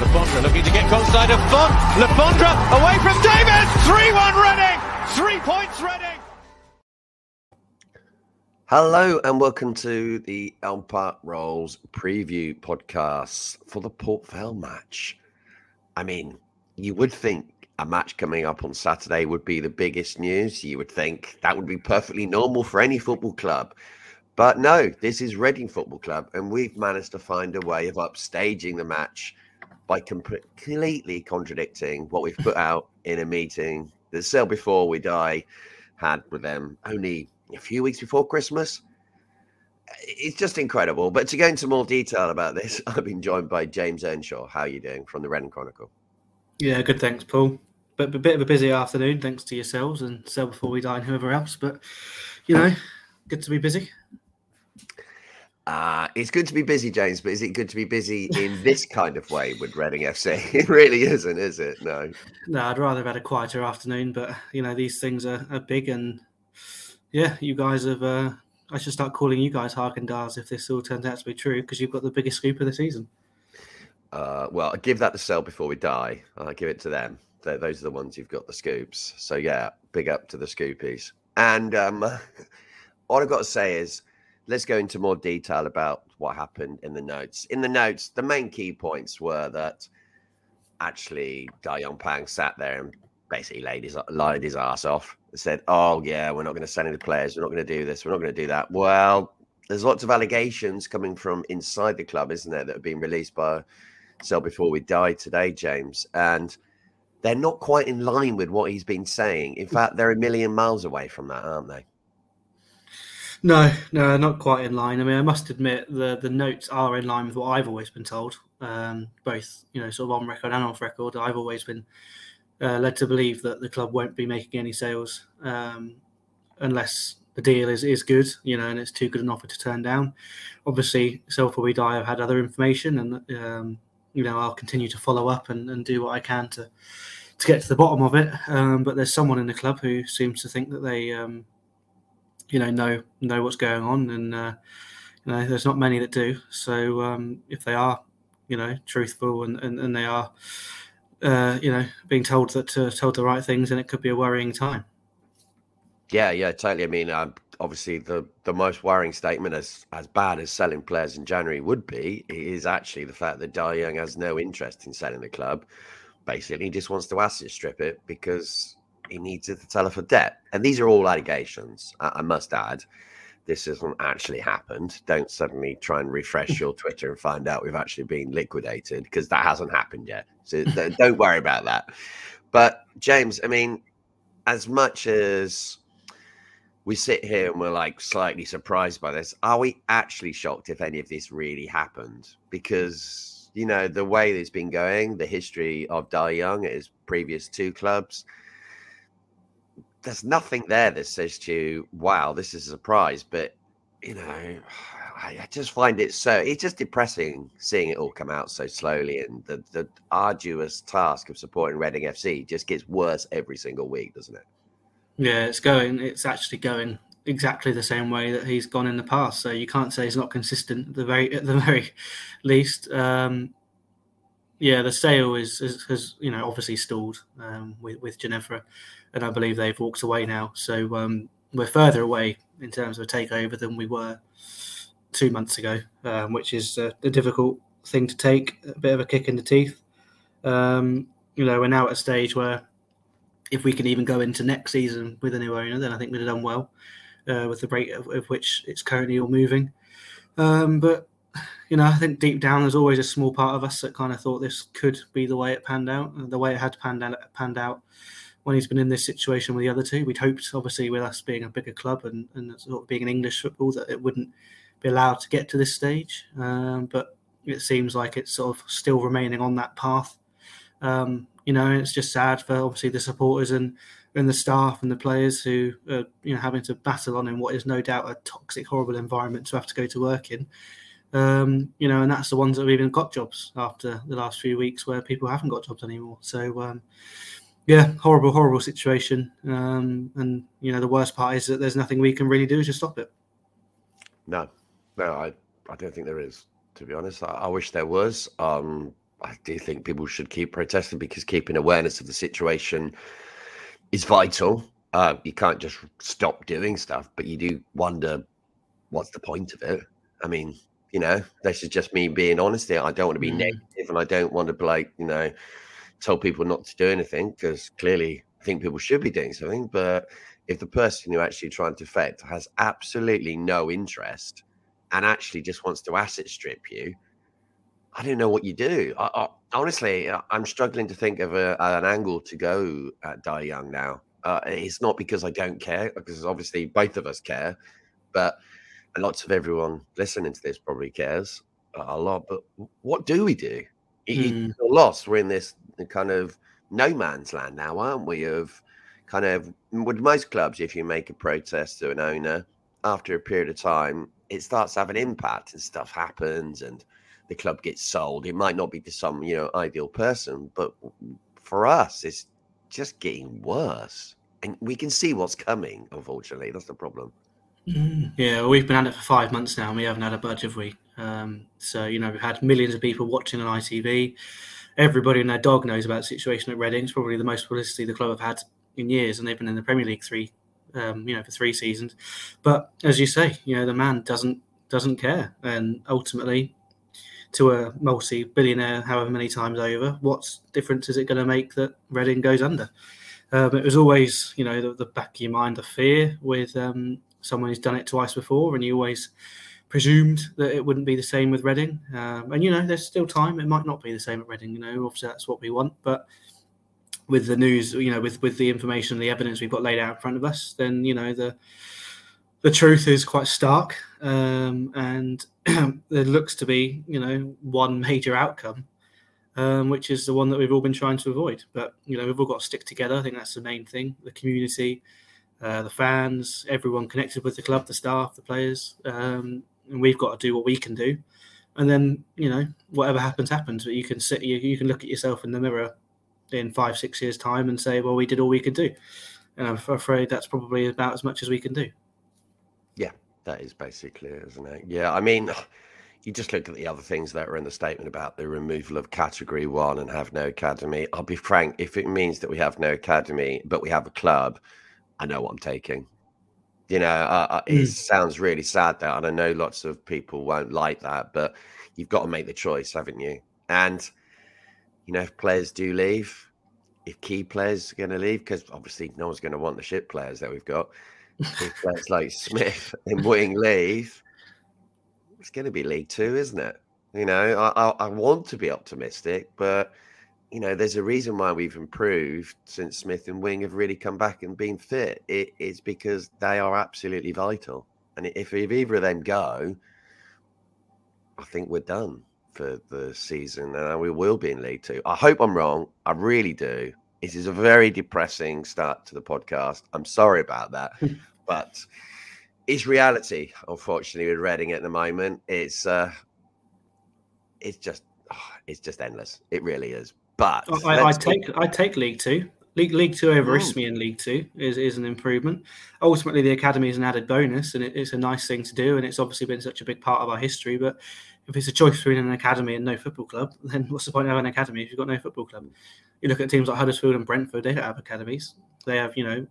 Le looking to get Conside of Font. Le Fondre away from Davis. 3-1 Reading. Three points Reading. Hello and welcome to the Elm Park Royals preview podcast for the Port Vale match. I mean, you would think a match coming up on Saturday would be the biggest news. You would think that would be perfectly normal for any football club. But no, this is Reading Football Club, and we've managed to find a way of upstaging the match by completely contradicting what we've put out in a meeting that Sell Before We Die had with them only a few weeks before Christmas. It's just incredible. But to go into more detail about this, I've been joined by James Earnshaw. How are you doing from the Reading Chronicle? Yeah, good. Thanks, Paul. But a bit of a busy afternoon, thanks to yourselves and Sell Before We Die and whoever else. But, you know, good to be busy. Uh, it's good to be busy, James, but is it good to be busy in this kind of way with Reading FC? It really isn't, is it? No. No, I'd rather have had a quieter afternoon, but you know these things are, are big, and yeah, you guys have. Uh, I should start calling you guys Harkendars if this all turns out to be true, because you've got the biggest scoop of the season. Uh, well, give that to Sell before we die. I give it to them. They're, those are the ones who've got the scoops. So yeah, big up to the scoopies. And um, all I've got to say is let's go into more detail about what happened in the notes. In the notes, the main key points were that actually Dai Pang sat there and basically laid his lied his ass off. and Said, "Oh yeah, we're not going to send any players. We're not going to do this. We're not going to do that." Well, there's lots of allegations coming from inside the club, isn't there, that have been released by Sell Before We Die today, James, and they're not quite in line with what he's been saying. In fact, they're a million miles away from that, aren't they? No, no, not quite in line. I mean, I must admit the the notes are in line with what I've always been told, um, both you know, sort of on record and off record. I've always been uh, led to believe that the club won't be making any sales um, unless the deal is, is good, you know, and it's too good an offer to turn down. Obviously, Sell Before We Die, I've had other information, and um, you know, I'll continue to follow up and, and do what I can to to get to the bottom of it. Um, but there's someone in the club who seems to think that they um, you know know know what's going on, and uh, you know there's not many that do. So um, if they are, you know, truthful and and, and they are, uh, you know, being told that uh, told the right things, then it could be a worrying time. Yeah, yeah, totally. I mean, uh, obviously, the the most worrying statement, as as bad as selling players in January would be, is actually the fact that Dai Young has no interest in selling the club. Basically, he just wants to asset strip it because he needs to tell her for debt. And these are all allegations, I, I must add. This hasn't actually happened. Don't suddenly try and refresh your Twitter and find out we've actually been liquidated because that hasn't happened yet. So don't worry about that. But James, I mean, as much as we sit here and we're like slightly surprised by this, are we actually shocked if any of this really happened? Because you know the way it's been going, the history of Dai Young his previous two clubs, there's nothing there that says to you, wow, this is a surprise. But, you know, I, I just find it so, it's just depressing seeing it all come out so slowly. And the, the arduous task of supporting Reading FC just gets worse every single week, doesn't it? Yeah, it's going, it's actually going exactly the same way that he's gone in the past. So you can't say he's not consistent at the very, at the very least. Um, yeah, the sale is, is has you know obviously stalled um, with with Ginevra, and I believe they've walked away now. So um, we're further away in terms of a takeover than we were two months ago, um, which is a, a, difficult thing to take, a bit of a kick in the teeth. Um, you know, we're now at a stage where if we can even go into next season with a new owner, then I think we'd have done well uh, with the rate of, of, which it's currently all moving. Um, but you know, I think deep down there's always a small part of us that kind of thought this could be the way it panned out, the way it had panned out, panned out when he's been in this situation with the other two. We'd hoped, obviously, with us being a bigger club and, and sort of being an English football, that it wouldn't be allowed to get to this stage. Um, but it seems like it's sort of still remaining on that path. Um, you know, it's just sad for obviously the supporters and and the staff and the players who are you know having to battle on in what is no doubt a toxic, horrible environment to have to go to work in. Um, you know, and that's the ones that have even got jobs after the last few weeks where people haven't got jobs anymore. So, um, yeah, horrible, horrible situation. Um, and, you know, the worst part is that there's nothing we can really do to stop it. No, no, I, I don't think there is, to be honest. I, I wish there was. Um, I do think people should keep protesting because keeping awareness of the situation is vital. Uh, you can't just stop doing stuff, but you do wonder what's the point of it. I mean, you know, this is just me being honest here. I don't want to be mm. negative and I don't want to like, you know, tell people not to do anything because clearly I think people should be doing something. But if the person who actually trying to affect has absolutely no interest and actually just wants to asset strip you, I don't know what you do. I, I, honestly, I'm struggling to think of a, an angle to go at Dai Young now. Uh, it's not because I don't care, because obviously both of us care, but lots of everyone listening to this probably cares a lot. But what do we do? Mm. Lost. We're in this kind of no man's land now, aren't we? Of kind of with most clubs, if you make a protest to an owner after a period of time, it starts to have an impact and stuff happens and the club gets sold. It might not be to some, you know, ideal person, but for us, it's just getting worse. And we can see what's coming, unfortunately. That's the problem. Mm. Yeah, we've been at it for five months now, and we haven't had a budge, have we? Um, so you know, we've had millions of people watching on ITV. Everybody and their dog knows about the situation at Reading. It's probably the most publicity the club have had in years, and they've been in the Premier League three, um, you know, for three seasons. But as you say, you know, the man doesn't doesn't care, and ultimately, to a multi-billionaire, however many times over, what difference is it going to make that Reading goes under? Um, it was always, you know, the, the, back of your mind, the fear with um, someone who's done it twice before, and you always presumed that it wouldn't be the same with Reading. Um, and you know, there's still time; it might not be the same at Reading. You know, obviously that's what we want, but with the news, you know, with with the information, the evidence we've got laid out in front of us, then you know the the truth is quite stark, um, and there looks to be, you know, one major outcome, um, which is the one that we've all been trying to avoid. But you know, we've all got to stick together. I think that's the main thing. The community, uh, the fans, everyone connected with the club, the staff, the players, um, and we've got to do what we can do. And then you know whatever happens happens. But you can sit, you, you can look at yourself in the mirror in five, six years' time and say, well, we did all we could do. And I'm afraid that's probably about as much as we can do. Yeah, that is basically, isn't it? Yeah, I mean, you just look at the other things that are in the statement about the removal of category one and have no academy. I'll be frank, if it means that we have no academy, but we have a club, I know what I'm taking. You know, uh, mm. it sounds really sad that, and I know lots of people won't like that, but you've got to make the choice, haven't you? And you know, if players do leave, if key players are going to leave, because obviously no one's going to want the shit players that we've got. if players like Smith and Wing leave, it's going to be League Two, isn't it? You know, I, I, I want to be optimistic, but you know, there's a reason why we've improved since Smith and Wing have really come back and been fit. It, it's because they are absolutely vital. And if, if either of them go, I think we're done for the season and we will be in League Two. I hope I'm wrong. I really do. It is a very depressing start to the podcast. I'm sorry about that. but it's reality, unfortunately, with Reading at the moment. It's uh it's just oh, it's just endless. It really is. But I, I take I take League Two. League League Two over mm. Isthmian League Two is, is an improvement. Ultimately, the academy is an added bonus, and it, it's a nice thing to do. And it's obviously been such a big part of our history. But if it's a choice between an academy and no football club, then what's the point of having an academy if you've got no football club? You look at teams like Huddersfield and Brentford; they don't have academies. They have, you know,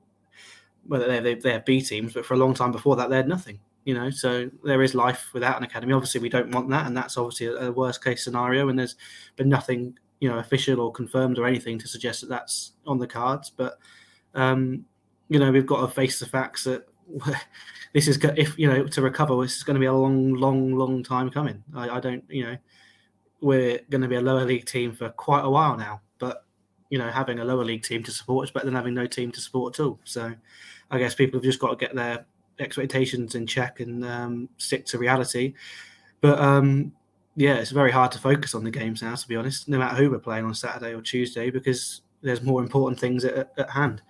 well, they have, they have B teams, but for a long time before that, they had nothing. You know, so there is life without an academy. Obviously, we don't want that, and that's obviously a, a worst case scenario. And there's been nothing you know official or confirmed or anything to suggest that that's on the cards. But um, you know we've got to face the facts that this is if you know to recover this is going to be a long, long, long time coming. I, I don't you know we're going to be a lower league team for quite a while now, but you know having a lower league team to support is better than having no team to support at all. So I guess people have just got to get their expectations in check and um, stick to reality. But um, yeah, it's very hard to focus on the games now, to be honest, no matter who we're playing on Saturday or Tuesday, because there's more important things at, at hand.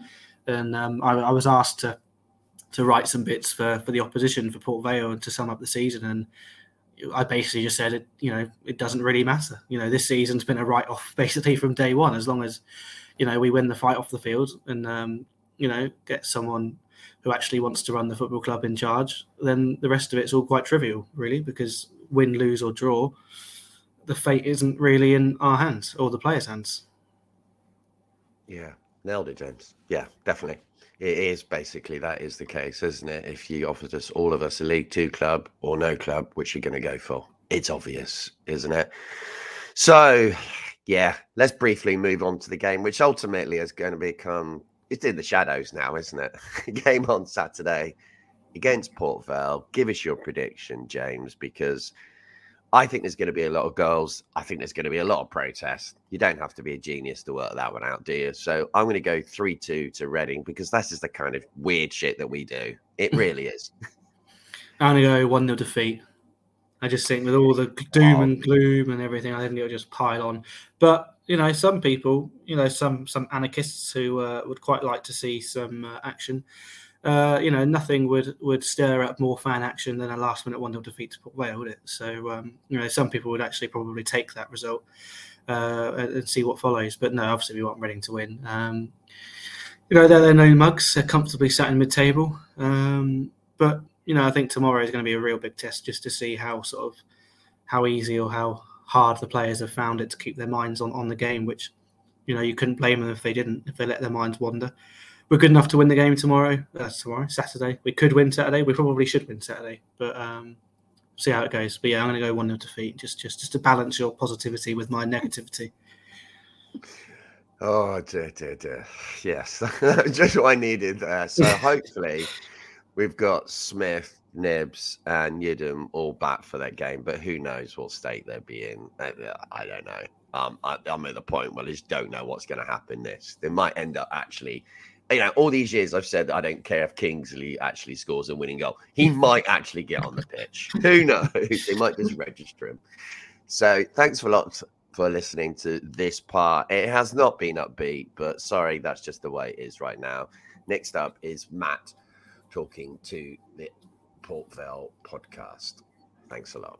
And um, I, I, was asked to to write some bits for, for the opposition for Port Vale and to sum up the season, and I basically just said it. You know, it doesn't really matter. You know, this season's been a write off basically from day one, as long as you know we win the fight off the field and um, you know get someone who actually wants to run the football club in charge. Then the rest of it's all quite trivial, really, because win, lose, or draw, the fate isn't really in our hands or the players' hands. Yeah, nailed it, James. Yeah, definitely. It is basically that is the case, isn't it? If you offered us all of us a League Two club or no club, which you're going to go for? It's obvious, isn't it? So, yeah, let's briefly move on to the game, which ultimately is going to become it's in the shadows now, isn't it? game on Saturday against Port Vale. Give us your prediction, James, because I think there's going to be a lot of goals. I think there's going to be a lot of protests. You don't have to be a genius to work that one out, do you? So I'm going to go 3 2 to Reading because that's just the kind of weird shit that we do. It really is. I'm going to go 1 0 defeat. I just think with all the doom oh. and gloom and everything, I think it'll just pile on. But, you know, some people, you know, some some anarchists who uh, would quite like to see some uh, action uh, you know, nothing would would stir up more fan action than a last minute one 0 defeat to Port Vale, would it? So, um, you know, some people would actually probably take that result uh, and see what follows. But no, obviously we want Reading to win. Um, you know, they're, they're no mugs. They're comfortably sat in mid table. Um, but you know, I think tomorrow is going to be a real big test just to see how sort of how easy or how hard the players have found it to keep their minds on, on the game, which you know you couldn't blame them if they didn't if they let their minds wander we're good enough to win the game tomorrow. That's uh, tomorrow, Saturday. We could win Saturday. We probably should win Saturday, but um, see how it goes. But yeah, I'm going to go one 0 defeat, just just just to balance your positivity with my negativity. Oh dear, dear, dear. Yes, just what I needed there. So hopefully, we've got Smith, Nibs, and Yiadom all back for that game. But who knows what state they'll be in? I, I don't know. Um, I, am at the point where I just don't know what's going to happen. This they might end up actually you know, all these years I've said I don't care if Kingsley actually scores a winning goal. He might actually get on the pitch. Who knows? They might just register him. So thanks a lot for listening to this part. It has not been upbeat, but sorry, that's just the way it is right now. Next up is Matt talking to the Port Vale podcast. Thanks a lot.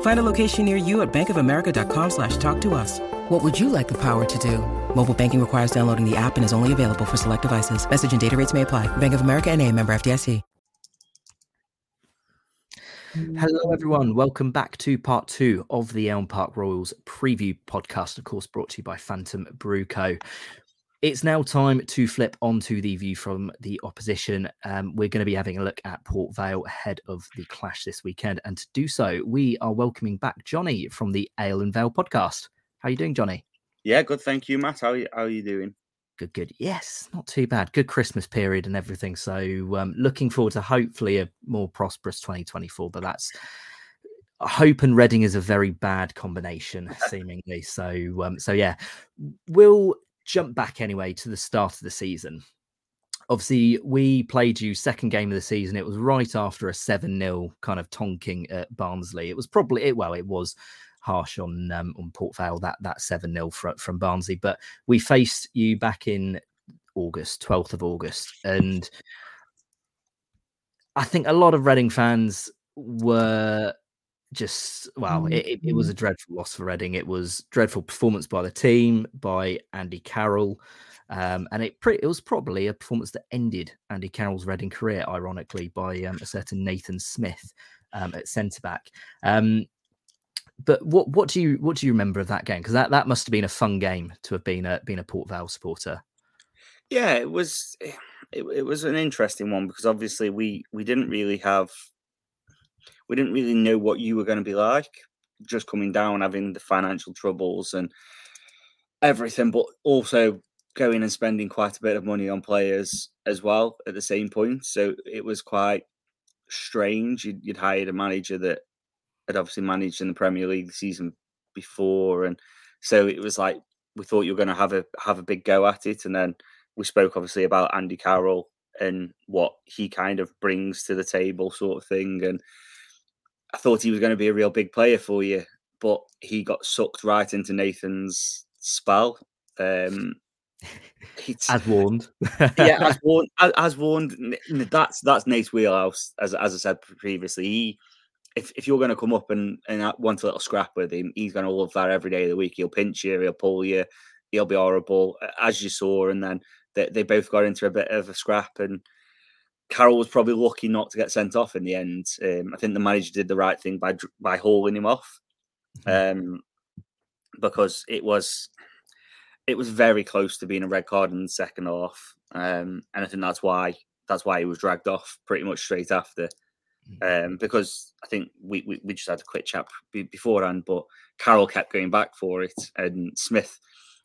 Find a location near you at bankofamerica.com slash talk to us. What would you like the power to do? Mobile banking requires downloading the app and is only available for select devices. Message and data rates may apply. Bank of America and a member FDIC. Hello, everyone. Welcome back to part two of the Elm Park Royals preview podcast, of course, brought to you by Phantom Brew Co. It's now time to flip onto the view from the opposition. Um, we're going to be having a look at Port Vale ahead of the clash this weekend. And to do so, we are welcoming back Johnny from the Ale and Vale podcast. How are you doing, Johnny? Yeah, good. Thank you, Matt. How are you, how are you doing? Good, good. Yes, not too bad. Good Christmas period and everything. So, um, looking forward to hopefully a more prosperous 2024. But that's hope and Reading is a very bad combination, seemingly. So, um, so yeah, we'll jump back anyway to the start of the season. Obviously, we played you second game of the season. It was right after a 7 0 kind of tonking at Barnsley. It was probably, it, well, it was harsh on um, on Port Vale that that seven 0 from from Barnsley. But we faced you back in August, twelfth of August, and I think a lot of Reading fans were just well, it, it, it, was a mm-hmm. dreadful loss for Reading. It was dreadful performance by the team, by Andy Carroll. Um, and it pre- it was probably a performance that ended Andy Carroll's Reading career, ironically, by um, a certain Nathan Smith um, at centre back. Um, but what what do you what do you remember of that game? Because that, that must have been a fun game to have been a been a Port Vale supporter. Yeah, it was. It, it was an interesting one because obviously we we didn't really have we didn't really know what you were going to be like just coming down having the financial troubles and everything but also going and spending quite a bit of money on players as well at the same point. So it was quite strange. You'd, you'd hired a manager that had obviously managed in the Premier League the season before, and so it was like we thought you were going to have a have a big go at it, and then we spoke obviously about Andy Carroll and what he kind of brings to the table, sort of thing. And I thought he was going to be a real big player for you, but he got sucked right into Nathan's spell. Um, as warned, yeah, as warned. As, as, warned, that's that's Nate's wheelhouse. As as I said previously, he if, if you're going to come up and, and want a little scrap with him, he's going to love that every day of the week. He'll pinch you, he'll pull you, he'll be horrible, as you saw. And then they, they both got into a bit of a scrap. And Carroll was probably lucky not to get sent off in the end. Um, I think the manager did the right thing by by hauling him off, mm-hmm. um, because it was it was very close to being a red card in the second half, um, and I think that's why that's why he was dragged off pretty much straight after. Mm-hmm. Um, because I think we, we, we just had a quick chat beforehand, but Carroll kept going back for it, and Smith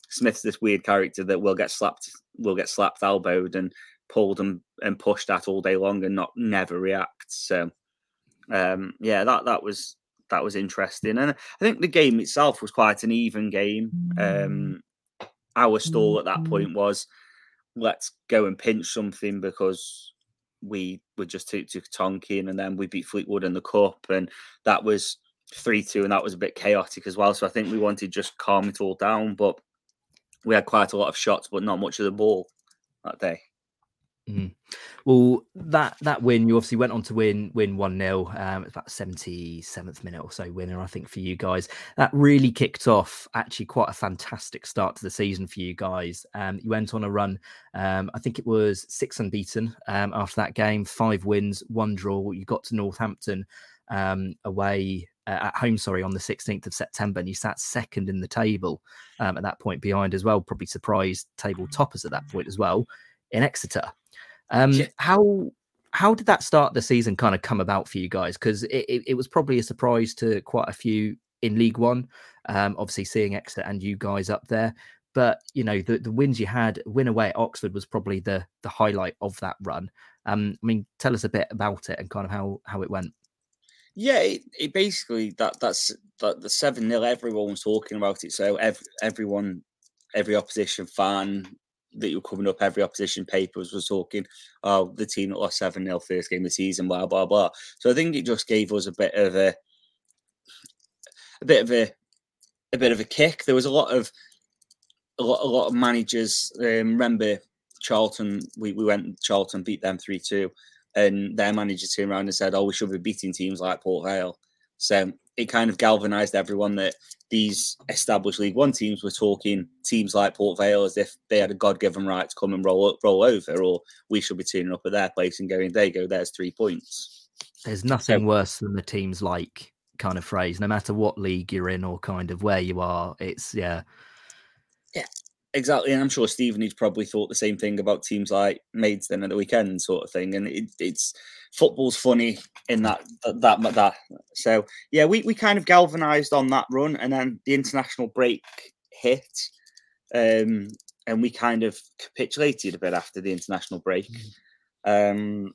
Smith's this weird character that will get slapped, will get slapped, elbowed, and pulled and, and pushed at all day long, and not never react. So, um, yeah, that that was that was interesting, and I think the game itself was quite an even game. Um, our stall at that mm-hmm. point was let's go and pinch something because we were just too too Tonkin, and then we beat Fleetwood in the cup, and that was three two, and that was a bit chaotic as well. So I think we wanted just calm it all down, but we had quite a lot of shots, but not much of the ball that day. Mm. Well, that that win, you obviously went on to win win one 0 um, It's about seventy seventh minute or so winner, I think, for you guys. That really kicked off actually quite a fantastic start to the season for you guys. Um, you went on a run. Um, I think it was six unbeaten um, after that game, five wins, one draw. You got to Northampton um, away uh, at home, sorry, on the 16th of September, and you sat second in the table um, at that point behind as well. Probably surprised table toppers at that point as well in Exeter. Um, yeah. How how did that start the season kind of come about for you guys? Because it, it, it, was probably a surprise to quite a few in League One. Um, obviously, seeing Exeter and you guys up there, but you know the, the wins you had, win away at Oxford was probably the the highlight of that run. Um, I mean, tell us a bit about it and kind of how how it went. Yeah, it, it basically that that's that the seven 0 Everyone was talking about it, so every, everyone, every opposition fan that were coming up, every opposition papers was talking, oh, the team that lost 7 0 first game of the season, blah, blah, blah. So I think it just gave us a bit of a, a bit of a, a bit of a kick. There was a lot of, a lot, a lot of managers. Um, remember Charlton, we, we went, Charlton beat them 3 2 and their manager turned around and said, "Oh, we should be beating teams like Port Vale." So it kind of galvanised everyone that these established League One teams were talking teams like Port Vale as if they had a God-given right to come and roll roll over, or we should be turning up at their place and going, "There you go, there's three points." There's nothing so, worse than the teams like kind of phrase. No matter what league you're in or kind of where you are, it's yeah, yeah. Exactly, and I'm sure Stevenage probably thought the same thing about teams like Maidstone at the weekend, sort of thing. And it, it's football's funny in that that that. that. So yeah, we, we kind of galvanised on that run, and then the international break hit, um, and we kind of capitulated a bit after the international break. Mm. Um,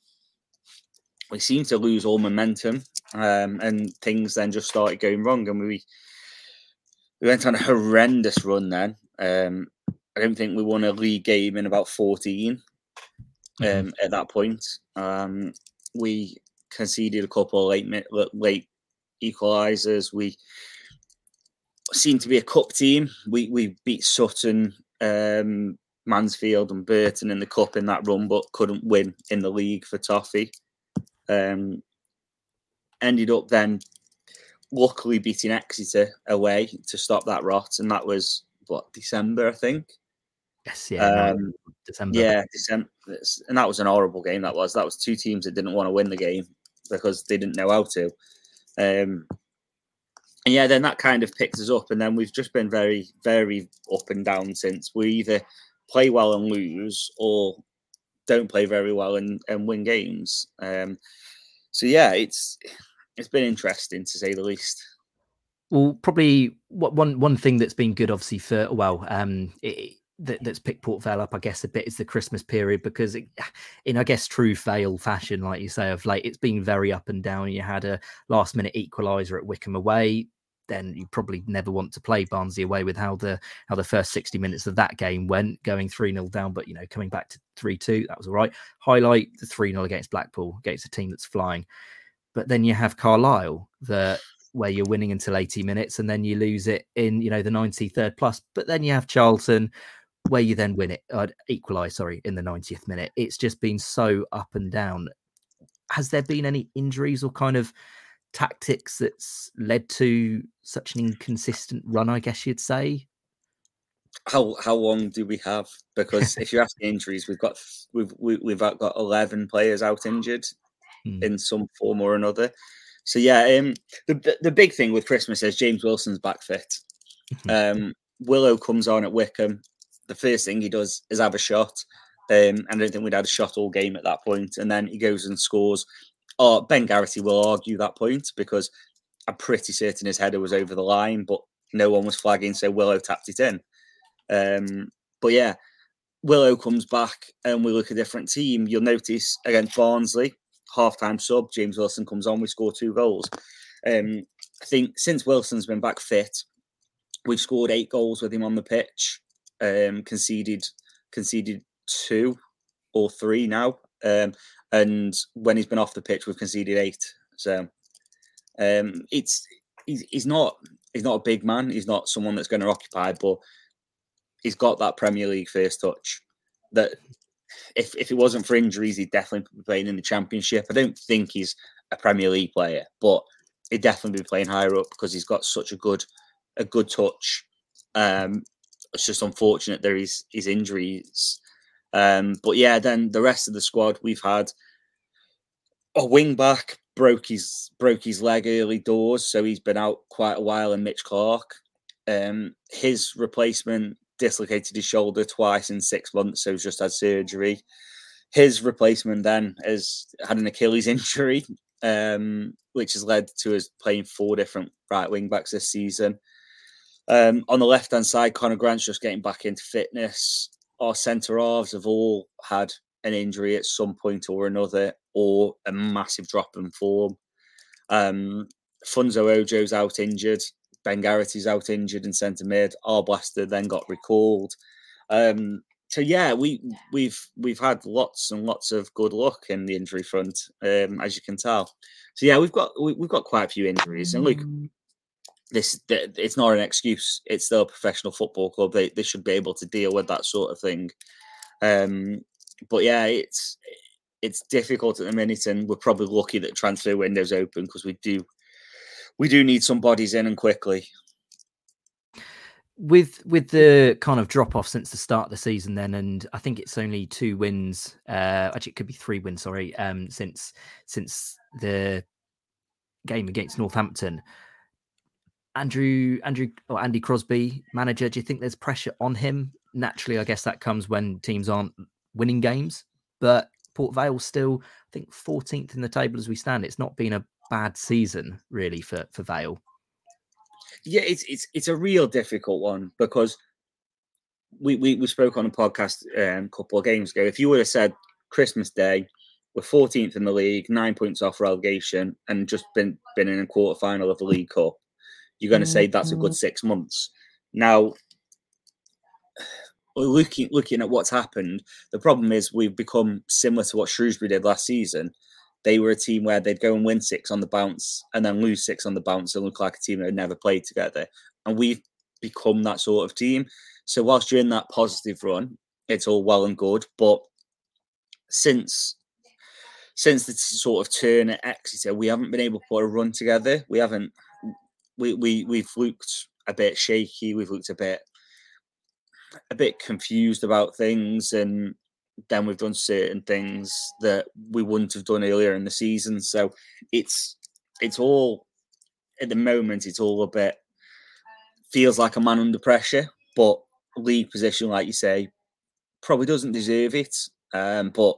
we seemed to lose all momentum, um, and things then just started going wrong, and we we went on a horrendous run then. Um, I don't think we won a league game in about 14 mm-hmm. um, at that point. Um, we conceded a couple of late late equalisers. We seemed to be a cup team. We we beat Sutton, um, Mansfield, and Burton in the cup in that run, but couldn't win in the league for Toffee. Um, ended up then luckily beating Exeter away to stop that rot, and that was what December, I think. Yes, yeah, um, December. Yeah, December, and that was an horrible game. That was that was two teams that didn't want to win the game because they didn't know how to. Um, and yeah, then that kind of picked us up, and then we've just been very, very up and down since. We either play well and lose, or don't play very well and, and win games. Um, so yeah, it's it's been interesting to say the least. Well, probably one one thing that's been good, obviously for well, um, it, that, that's picked Port Vale up, I guess, a bit is the Christmas period because, it, in I guess true Vale fashion, like you say, of late, it's been very up and down. You had a last minute equaliser at Wycombe away, then you probably never want to play Barnsley away with how the how the first 60 minutes of that game went, going 3 0 down, but you know, coming back to 3 2, that was all right. Highlight the 3 0 against Blackpool, against a team that's flying. But then you have Carlisle, the where you're winning until 80 minutes and then you lose it in, you know, the 93rd plus. But then you have Charlton, where you then win it, uh, equalize, sorry, in the 90th minute. It's just been so up and down. Has there been any injuries or kind of tactics that's led to such an inconsistent run, I guess you'd say? How how long do we have? Because if you're asking injuries, we've got we've we, have we have got eleven players out injured hmm. in some form or another. So yeah, um, the the big thing with Christmas is James Wilson's back fit. um, Willow comes on at Wycombe. The first thing he does is have a shot. Um, and I don't think we'd had a shot all game at that point. and then he goes and scores or Ben Garrity will argue that point because I'm pretty certain his header was over the line, but no one was flagging, so Willow tapped it in. Um, but yeah, Willow comes back and we look a different team. You'll notice against Barnsley, half-time sub, James Wilson comes on, we score two goals. Um, I think since Wilson's been back fit, we've scored eight goals with him on the pitch, um, conceded conceded two or three now. Um, and when he's been off the pitch, we've conceded eight. So um, it's he's, he's not he's not a big man. He's not someone that's going to occupy, but he's got that Premier League first touch. That if if it wasn't for injuries, he'd definitely be playing in the Championship. I don't think he's a Premier League player, but he'd definitely be playing higher up because he's got such a good a good touch. Um, it's just unfortunate there is his injuries um, but yeah, then the rest of the squad we've had a wing back broke his broke his leg early doors, so he's been out quite a while. And Mitch Clarke, um, his replacement dislocated his shoulder twice in six months, so he's just had surgery. His replacement then has had an Achilles injury, um, which has led to us playing four different right wing backs this season. Um, on the left hand side, Connor Grant's just getting back into fitness our centre halves have all had an injury at some point or another, or a massive drop in form. Um, Funso Ojo's out injured. Ben Garrity's out injured in centre mid. Arblaster then got recalled. Um, so yeah, we we've we've had lots and lots of good luck in the injury front, um, as you can tell. So yeah, we've got we, have got quite a few injuries, and look, this it's not an excuse. It's still a professional football club. They they should be able to deal with that sort of thing. Um, but yeah, it's it's difficult at the minute, and we're probably lucky that transfer window's open because we do we do need some bodies in and quickly. With with the kind of drop off since the start of the season, then, and I think it's only two wins. Uh, actually, it could be three wins. Sorry, um, since since the game against Northampton. Andrew Andrew or Andy Crosby, manager, do you think there's pressure on him? Naturally, I guess that comes when teams aren't winning games. But Port Vale still, I think, 14th in the table as we stand. It's not been a bad season really for for Vale. Yeah, it's it's it's a real difficult one because we we, we spoke on a podcast um, a couple of games ago. If you would have said Christmas Day, we're 14th in the league, nine points off relegation, and just been been in a quarter final of the League Cup, you're going to say that's a good mm-hmm. six months. Now, looking looking at what's happened, the problem is we've become similar to what Shrewsbury did last season. They were a team where they'd go and win six on the bounce and then lose six on the bounce and look like a team that had never played together. And we've become that sort of team. So whilst you're in that positive run, it's all well and good. But since since the sort of turn at Exeter, we haven't been able to put a run together. We haven't we we we've looked a bit shaky. We've looked a bit a bit confused about things, and then we've done certain things that we wouldn't have done earlier in the season. So it's it's all at the moment. It's all a bit feels like a man under pressure, but league position, like you say, probably doesn't deserve it. Um, but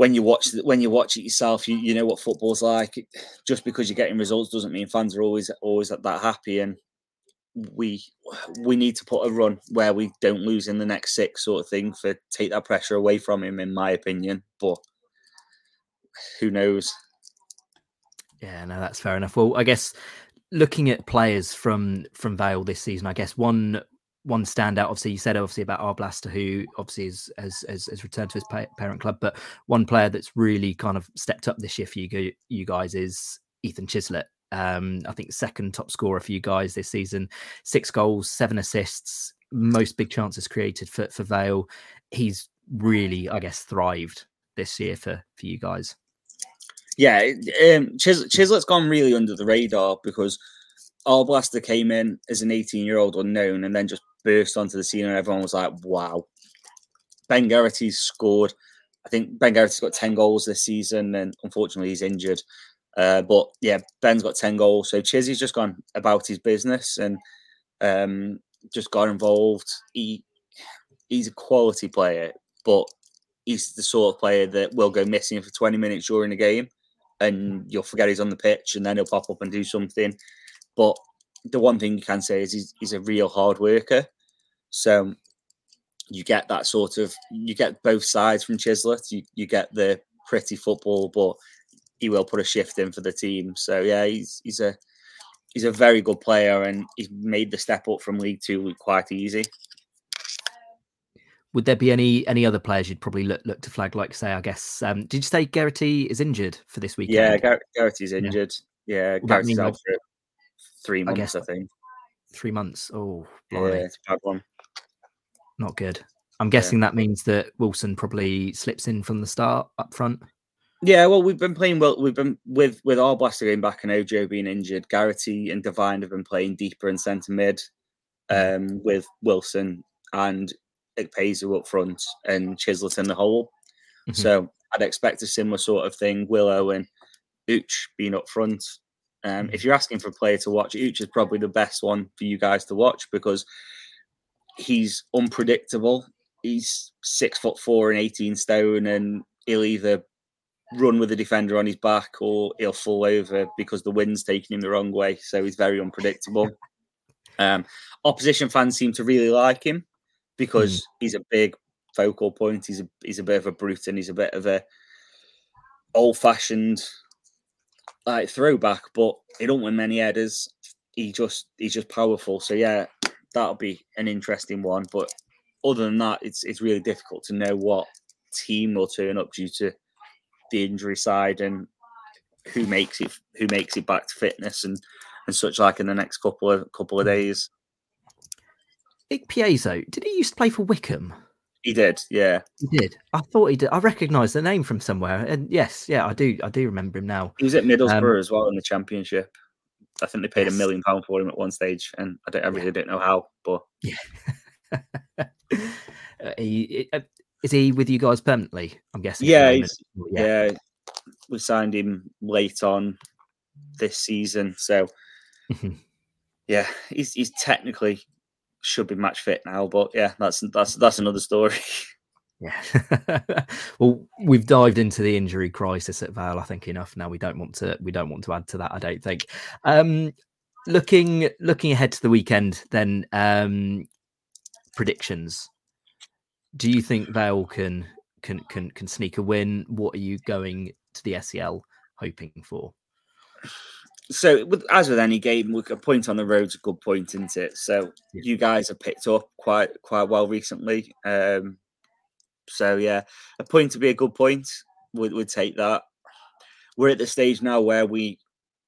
when you watch when you watch it yourself, you, you know what football's like. Just because you're getting results doesn't mean fans are always always that happy. And we we need to put a run where we don't lose in the next six, sort of thing, for take that pressure away from him, in my opinion. But who knows? Yeah, no, that's fair enough. Well, I guess looking at players from from Vale this season, I guess one one standout. Obviously, you said obviously about Arblaster, who obviously has, has has returned to his pa- parent club, but one player that's really kind of stepped up this year for you you guys is Ethan Chislett. Um, I think second top scorer for you guys this season, six goals, seven assists, most big chances created for for Vale. He's really, I guess, thrived this year for for you guys. Yeah, um, Chis- Chislett's gone really under the radar because Arblaster came in as an 18 year old unknown and then just burst onto the scene, and everyone was like, wow. Ben Garrity's scored. I think Ben Garrity's got 10 goals this season, and unfortunately, he's injured. Uh, but yeah, Ben's got 10 goals. So Chizzy's just gone about his business and um, just got involved. He He's a quality player, but he's the sort of player that will go missing for 20 minutes during a game and you'll forget he's on the pitch and then he'll pop up and do something. But the one thing you can say is he's, he's a real hard worker. So you get that sort of you get both sides from Chislett. You you get the pretty football, but he will put a shift in for the team. So yeah, he's he's a he's a very good player and he's made the step up from League Two quite easy. Would there be any any other players you'd probably look look to flag? Like say, I guess, um, did you say Garrity is injured for this weekend? Yeah, Gar- Garrity's injured. Yeah, yeah Garrity's out for three months, I, guess, I think. Three months. Oh, blimey. yeah, it's a bad one. Not good. I'm guessing yeah. that means that Wilson probably slips in from the start up front. Yeah, well, we've been playing well. We've been with with Arblaster going back and Ojo being injured. Garrity and Devine have been playing deeper in centre mid, um, with Wilson and Ikpeazu up front and Chislett in the hole. Mm-hmm. So I'd expect a similar sort of thing. Willow and Uch being up front. Um, mm-hmm. If you're asking for a player to watch, Uch is probably the best one for you guys to watch because he's unpredictable. He's six foot four and 18 stone, and he'll either run with the defender on his back or he'll fall over because the wind's taking him the wrong way. So he's very unpredictable. Um, opposition fans seem to really like him because mm. he's a big focal point. He's a he's a bit of a brute and he's a bit of a old fashioned like throwback, but he don't win many headers. He just he's just powerful. So yeah, that'll be an interesting one. But other than that, it's it's really difficult to know what team will turn up due to the injury side and who makes it who makes it back to fitness and and such like in the next couple of couple of days. Ikpeazu, did he used to play for Wycombe? He did, yeah. He did. I thought he did. I recognised the name from somewhere, and yes, yeah, I do. I do remember him now. He was at Middlesbrough um, as well in the Championship. I think they paid yes. a million pound for him at one stage, and I, don't, I really yeah. don't know how, but yeah. uh, he, uh, is he with you guys permanently? I'm guessing. Yeah, yeah, yeah. We signed him late on this season, so yeah, he's he's technically should be match fit now. But yeah, that's that's that's another story. Yeah. well, we've dived into the injury crisis at Vale. I think enough now. We don't want to. We don't want to add to that. I don't think. Um, looking looking ahead to the weekend, then um, predictions. Do you think Vale can can can can sneak a win? What are you going to the SCL hoping for? So with, as with any game, a point on the road's a good point, isn't it? So yeah. you guys have picked up quite quite well recently. Um, so yeah, a point to be a good point would would take that. We're at the stage now where we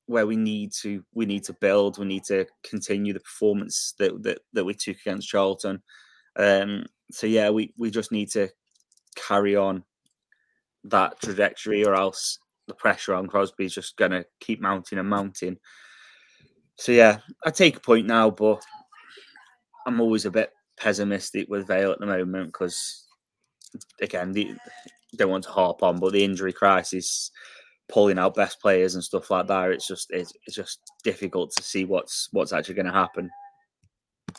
where we need to we need to build. We need to continue the performance that that, that we took against Charlton. Um, so yeah, we we just need to carry on that trajectory, or else the pressure on Crosby is just going to keep mounting and mounting. So yeah, I take a point now, but I'm always a bit pessimistic with Vale at the moment because, again, the, don't want to harp on, but the injury crisis, pulling out best players and stuff like that, it's just it's, it's just difficult to see what's what's actually going to happen.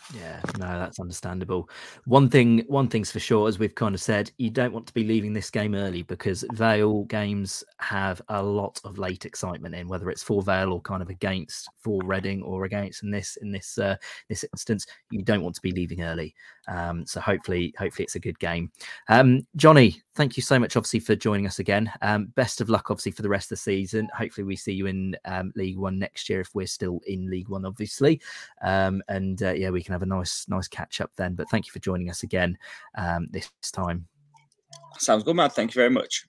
Yeah, no, that's understandable. One thing, one thing's for sure, as we've kind of said, you don't want to be leaving this game early because Vale games have a lot of late excitement in, whether it's for Vale or kind of against for Reading or against in this in this uh, this instance. You don't want to be leaving early, um, so hopefully hopefully it's a good game. Um, Johnny, thank you so much, obviously, for joining us again. Um, best of luck, obviously, for the rest of the season. Hopefully, we see you in um, League One next year if we're still in League One, obviously. Um, and uh, yeah, we can have a nice nice catch up then. But thank you for joining us again um, this time. Sounds good, man. Thank you very much.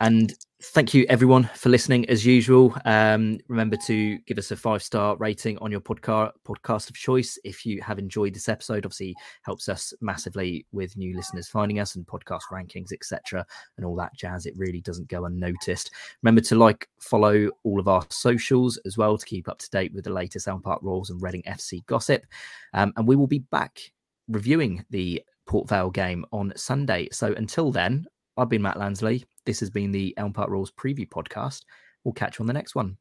And thank you everyone for listening as usual. Um, remember to give us a five star rating on your podcast podcast of choice if you have enjoyed this episode. Obviously, helps us massively with new listeners finding us and podcast rankings, etc., and all that jazz. It really doesn't go unnoticed. Remember to like, follow all of our socials as well to keep up to date with the latest Elm Park Royals and Reading FC gossip. Um, and we will be back reviewing the Port Vale game on Sunday. So until then, I've been Matt Lansley. This has been the Elm Park Royals preview podcast. We'll catch you on the next one.